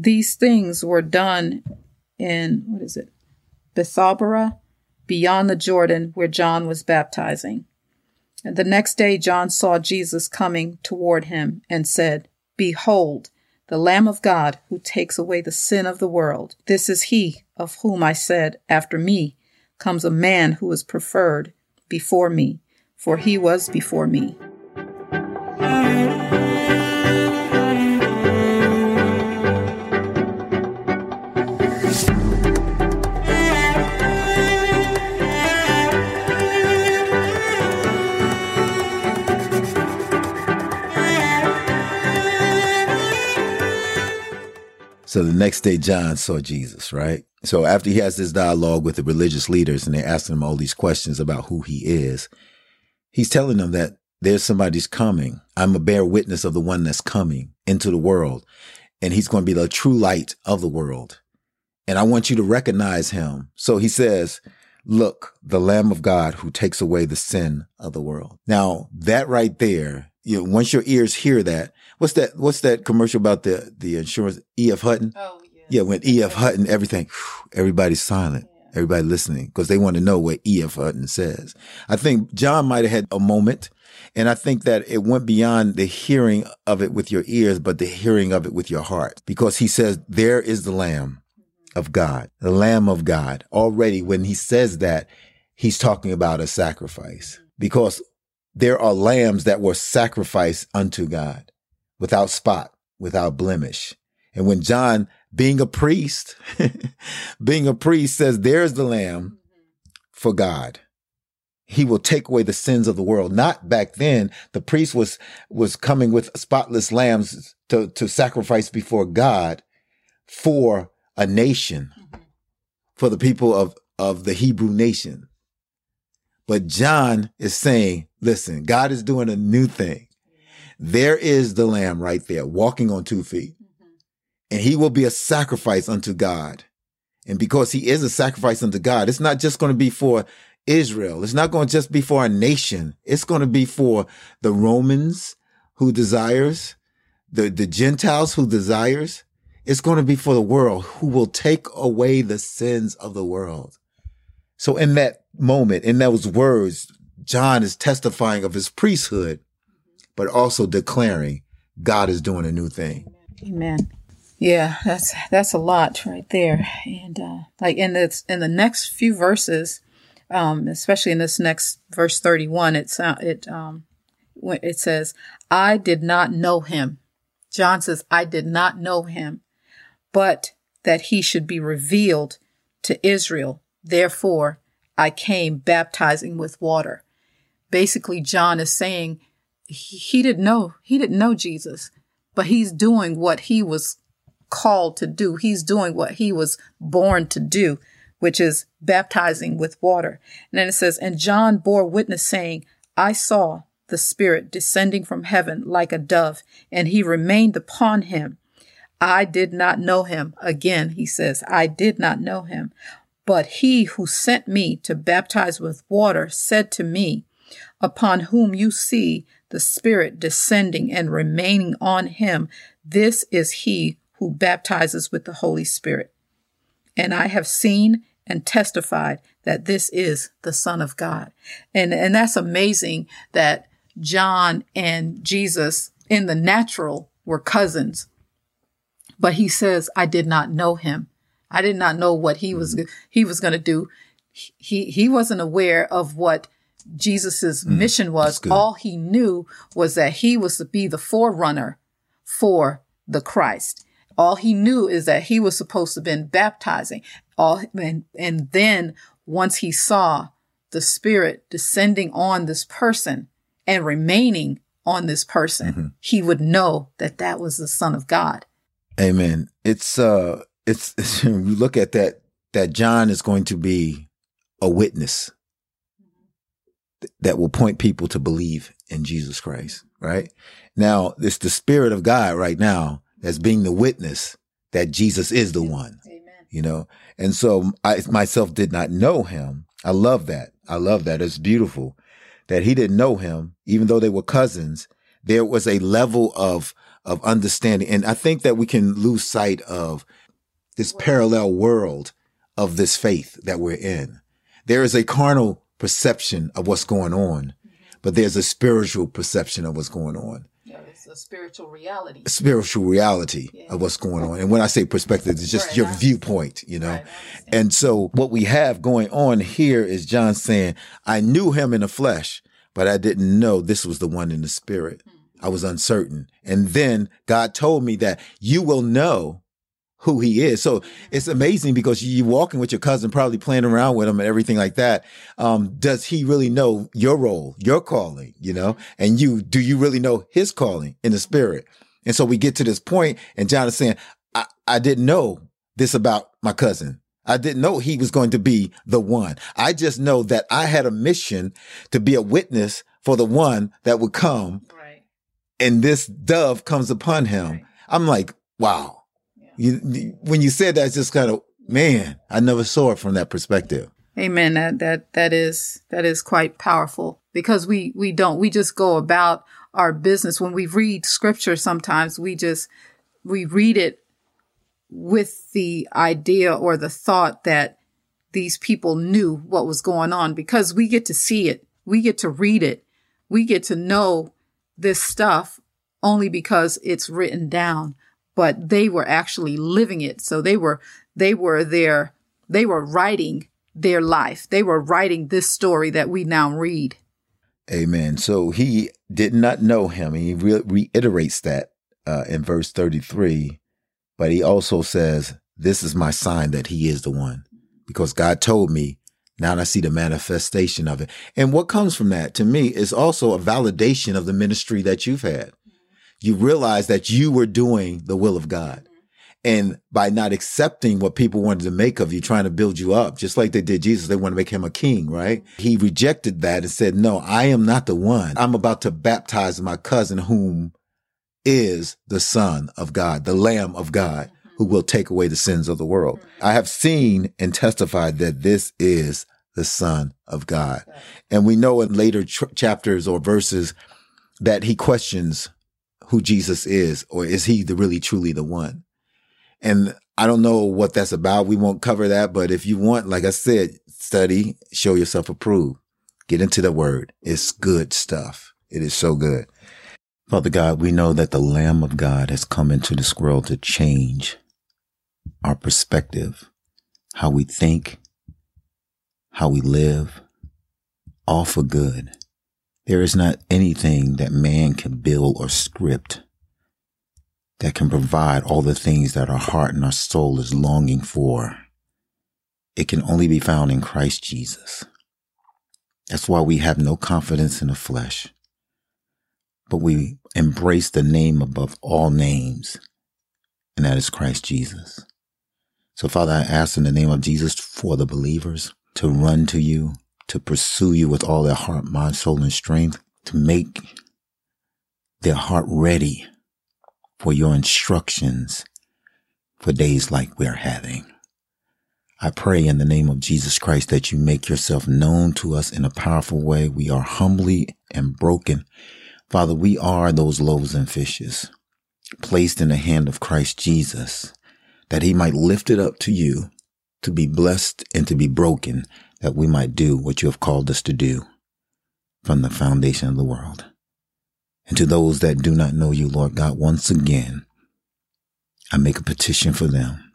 These things were done in, what is it, Bethabara, beyond the Jordan where John was baptizing. And the next day John saw Jesus coming toward him and said, Behold, the Lamb of God who takes away the sin of the world. This is he of whom I said, After me comes a man who is preferred before me, for he was before me. So the next day, John saw Jesus, right? So after he has this dialogue with the religious leaders and they're asking him all these questions about who he is, he's telling them that there's somebody's coming. I'm a bear witness of the one that's coming into the world. And he's going to be the true light of the world. And I want you to recognize him. So he says, look, the Lamb of God who takes away the sin of the world. Now that right there, you know, once your ears hear that, What's that? What's that commercial about the the insurance? E.F. Hutton. Oh yeah. Yeah, when E.F. Hutton, everything, everybody's silent. Yeah. Everybody listening because they want to know what E.F. Hutton says. I think John might have had a moment, and I think that it went beyond the hearing of it with your ears, but the hearing of it with your heart, because he says, "There is the Lamb mm-hmm. of God, the Lamb of God." Already, when he says that, he's talking about a sacrifice, mm-hmm. because there are lambs that were sacrificed unto God without spot, without blemish. And when John, being a priest, being a priest says, there's the lamb for God. He will take away the sins of the world. Not back then. The priest was, was coming with spotless lambs to, to sacrifice before God for a nation, for the people of, of the Hebrew nation. But John is saying, listen, God is doing a new thing. There is the lamb right there walking on two feet. Mm-hmm. And he will be a sacrifice unto God. And because he is a sacrifice unto God, it's not just going to be for Israel. It's not going to just be for a nation. It's going to be for the Romans who desires, the, the Gentiles who desires. It's going to be for the world who will take away the sins of the world. So in that moment, in those words, John is testifying of his priesthood but also declaring God is doing a new thing. Amen. Yeah, that's that's a lot right there, and uh, like in the in the next few verses, um, especially in this next verse thirty one, it's uh, it um, it says, "I did not know him." John says, "I did not know him, but that he should be revealed to Israel. Therefore, I came baptizing with water." Basically, John is saying he didn't know he didn't know Jesus, but he's doing what he was called to do. He's doing what he was born to do, which is baptizing with water. And then it says, and John bore witness saying, I saw the Spirit descending from heaven like a dove, and he remained upon him. I did not know him. Again, he says, I did not know him. But he who sent me to baptize with water said to me, Upon whom you see the Spirit descending and remaining on him, this is he who baptizes with the Holy Spirit. And I have seen and testified that this is the Son of God. And, and that's amazing that John and Jesus in the natural were cousins. But he says, I did not know him. I did not know what he was, he was going to do. He, he wasn't aware of what Jesus's mm, mission was. All he knew was that he was to be the forerunner for the Christ. All he knew is that he was supposed to have been baptizing. All and, and then once he saw the Spirit descending on this person and remaining on this person, mm-hmm. he would know that that was the Son of God. Amen. It's uh, it's, it's you look at that that John is going to be a witness that will point people to believe in Jesus Christ, right? Now, it's the Spirit of God right now that's being the witness that Jesus is the one, Amen. you know? And so I myself did not know him. I love that. I love that. It's beautiful that he didn't know him, even though they were cousins. There was a level of, of understanding. And I think that we can lose sight of this parallel world of this faith that we're in. There is a carnal perception of what's going on, but there's a spiritual perception of what's going on. Yeah, it's a spiritual reality. A spiritual reality yeah. of what's going on. And when I say perspective, it's just right, your viewpoint, you know? Right, and so what we have going on here is John saying, I knew him in the flesh, but I didn't know this was the one in the spirit. Hmm. I was uncertain. And then God told me that you will know who he is. So it's amazing because you walking with your cousin, probably playing around with him and everything like that. Um, does he really know your role, your calling, you know? And you, do you really know his calling in the spirit? And so we get to this point and John is saying, I, I didn't know this about my cousin. I didn't know he was going to be the one. I just know that I had a mission to be a witness for the one that would come. Right. And this dove comes upon him. Right. I'm like, wow you, when you said that, it's just kind of, man, I never saw it from that perspective. Amen. That, that, that is, that is quite powerful because we, we don't, we just go about our business. When we read scripture, sometimes we just, we read it with the idea or the thought that these people knew what was going on because we get to see it. We get to read it. We get to know this stuff only because it's written down but they were actually living it. So they were, they were there, they were writing their life. They were writing this story that we now read. Amen. So he did not know him. He re- reiterates that uh, in verse 33, but he also says, This is my sign that he is the one because God told me. Now I see the manifestation of it. And what comes from that to me is also a validation of the ministry that you've had you realize that you were doing the will of God. Mm-hmm. And by not accepting what people wanted to make of you, trying to build you up, just like they did Jesus, they want to make him a king, right? He rejected that and said, no, I am not the one. I'm about to baptize my cousin whom is the son of God, the lamb of God mm-hmm. who will take away the sins of the world. Mm-hmm. I have seen and testified that this is the son of God. And we know in later ch- chapters or verses that he questions who Jesus is, or is he the really truly the one? And I don't know what that's about. We won't cover that, but if you want, like I said, study, show yourself approved. Get into the word. It's good stuff. It is so good. Father God, we know that the Lamb of God has come into this world to change our perspective, how we think, how we live, all for good. There is not anything that man can build or script that can provide all the things that our heart and our soul is longing for. It can only be found in Christ Jesus. That's why we have no confidence in the flesh, but we embrace the name above all names, and that is Christ Jesus. So, Father, I ask in the name of Jesus for the believers to run to you, to pursue you with all their heart, mind, soul, and strength, to make their heart ready for your instructions for days like we're having. I pray in the name of Jesus Christ that you make yourself known to us in a powerful way. We are humbly and broken. Father, we are those loaves and fishes placed in the hand of Christ Jesus that he might lift it up to you to be blessed and to be broken that we might do what you have called us to do from the foundation of the world. And to those that do not know you, Lord God, once again, I make a petition for them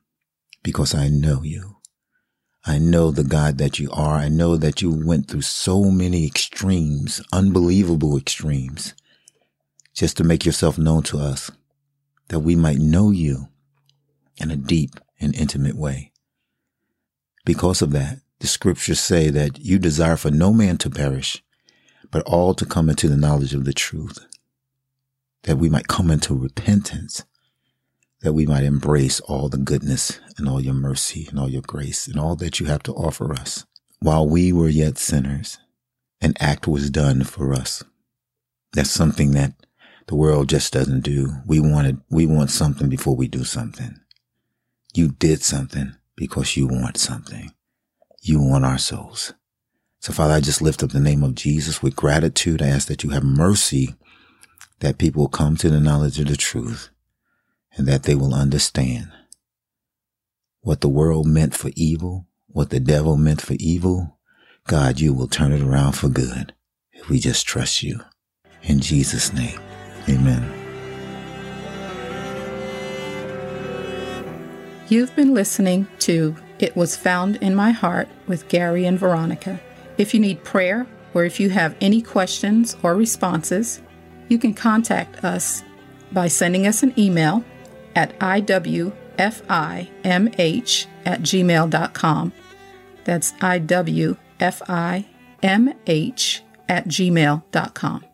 because I know you. I know the God that you are. I know that you went through so many extremes, unbelievable extremes, just to make yourself known to us, that we might know you in a deep and intimate way. Because of that, the scriptures say that you desire for no man to perish, but all to come into the knowledge of the truth, that we might come into repentance, that we might embrace all the goodness and all your mercy and all your grace and all that you have to offer us. While we were yet sinners, an act was done for us. That's something that the world just doesn't do. We wanted, we want something before we do something. You did something because you want something you want our souls. So Father, I just lift up the name of Jesus with gratitude. I ask that you have mercy, that people will come to the knowledge of the truth and that they will understand what the world meant for evil, what the devil meant for evil. God, you will turn it around for good if we just trust you. In Jesus' name, amen. You've been listening to It Was Found in My Heart with Gary and Veronica. If you need prayer or if you have any questions or responses, you can contact us by sending us an email at iwfimh at gmail.com. That's iwfimh at gmail.com.